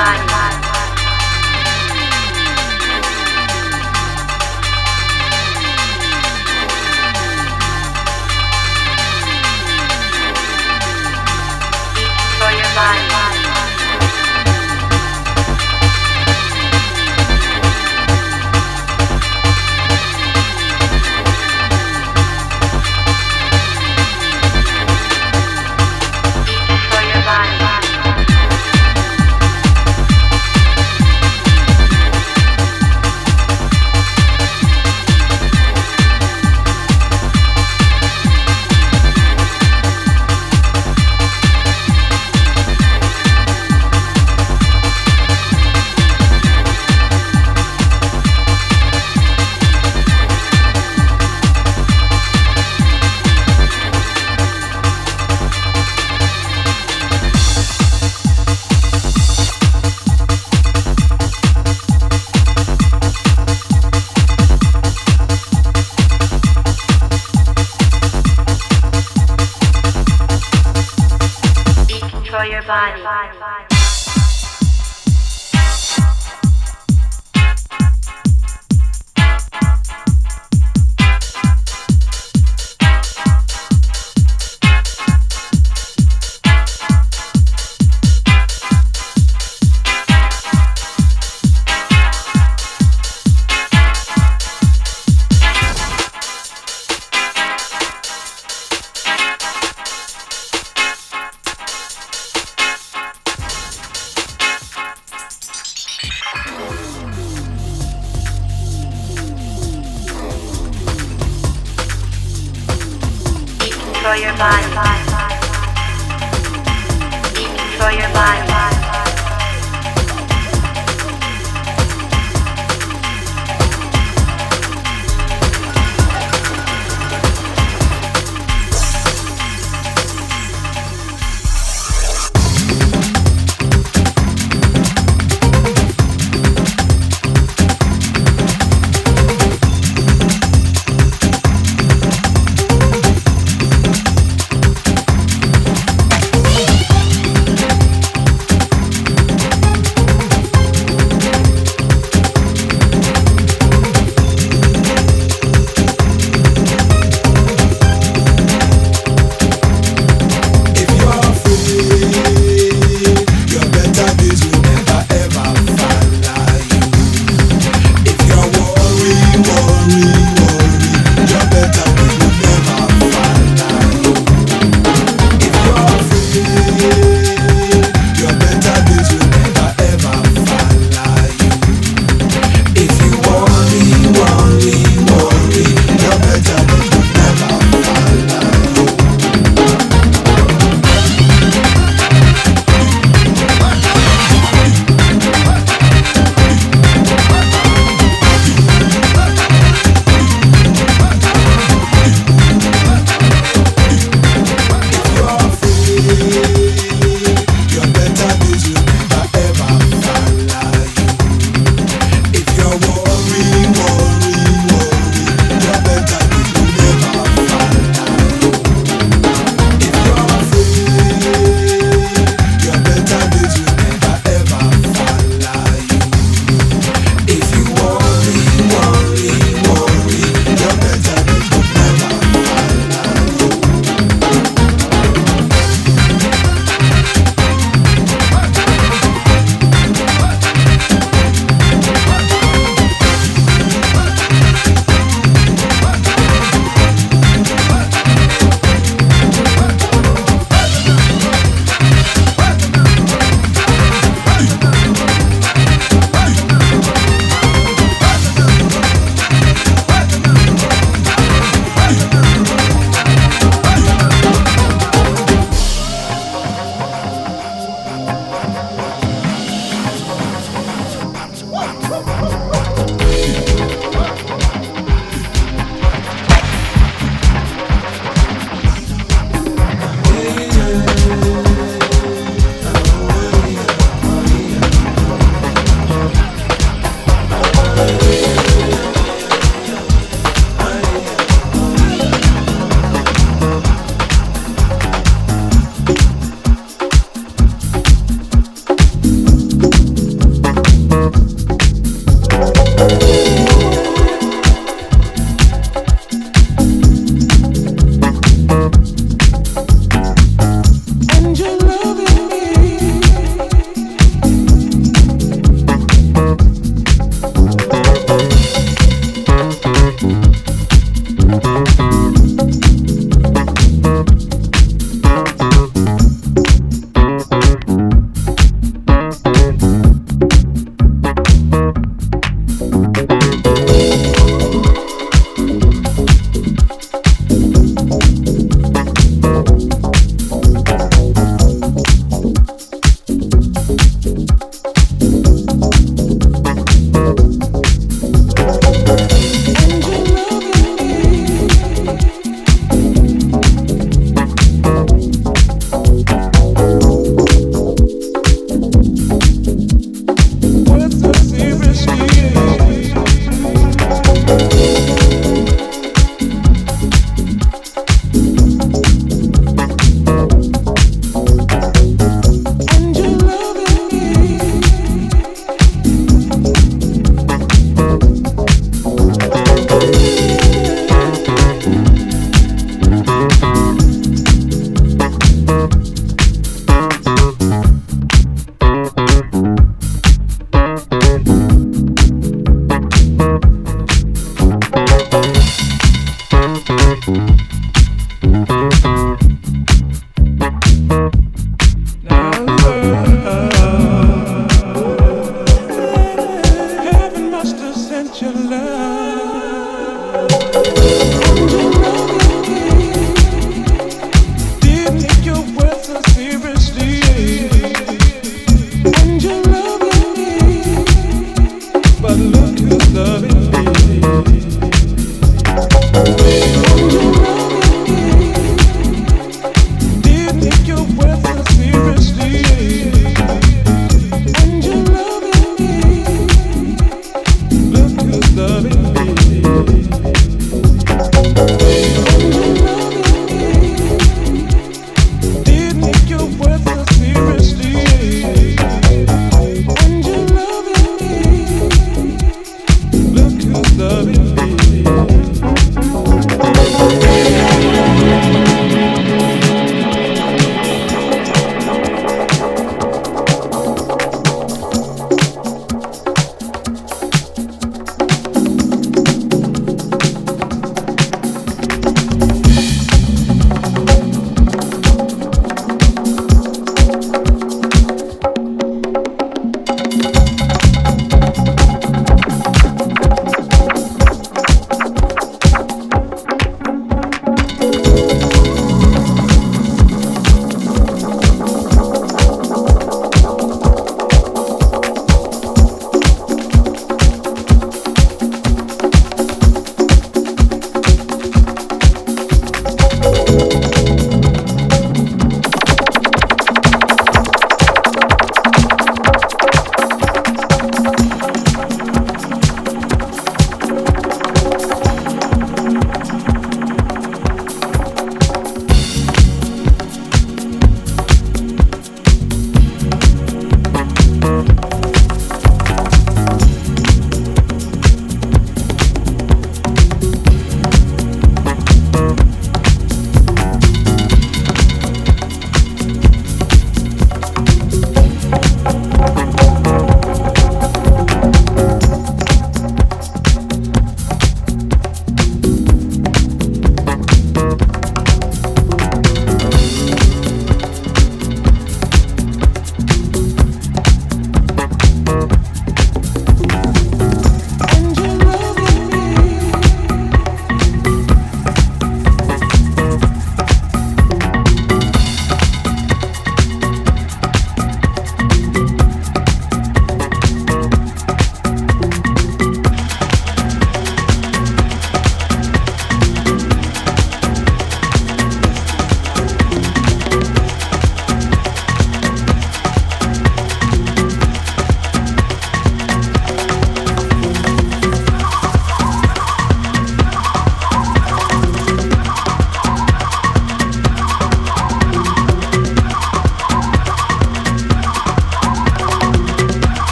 online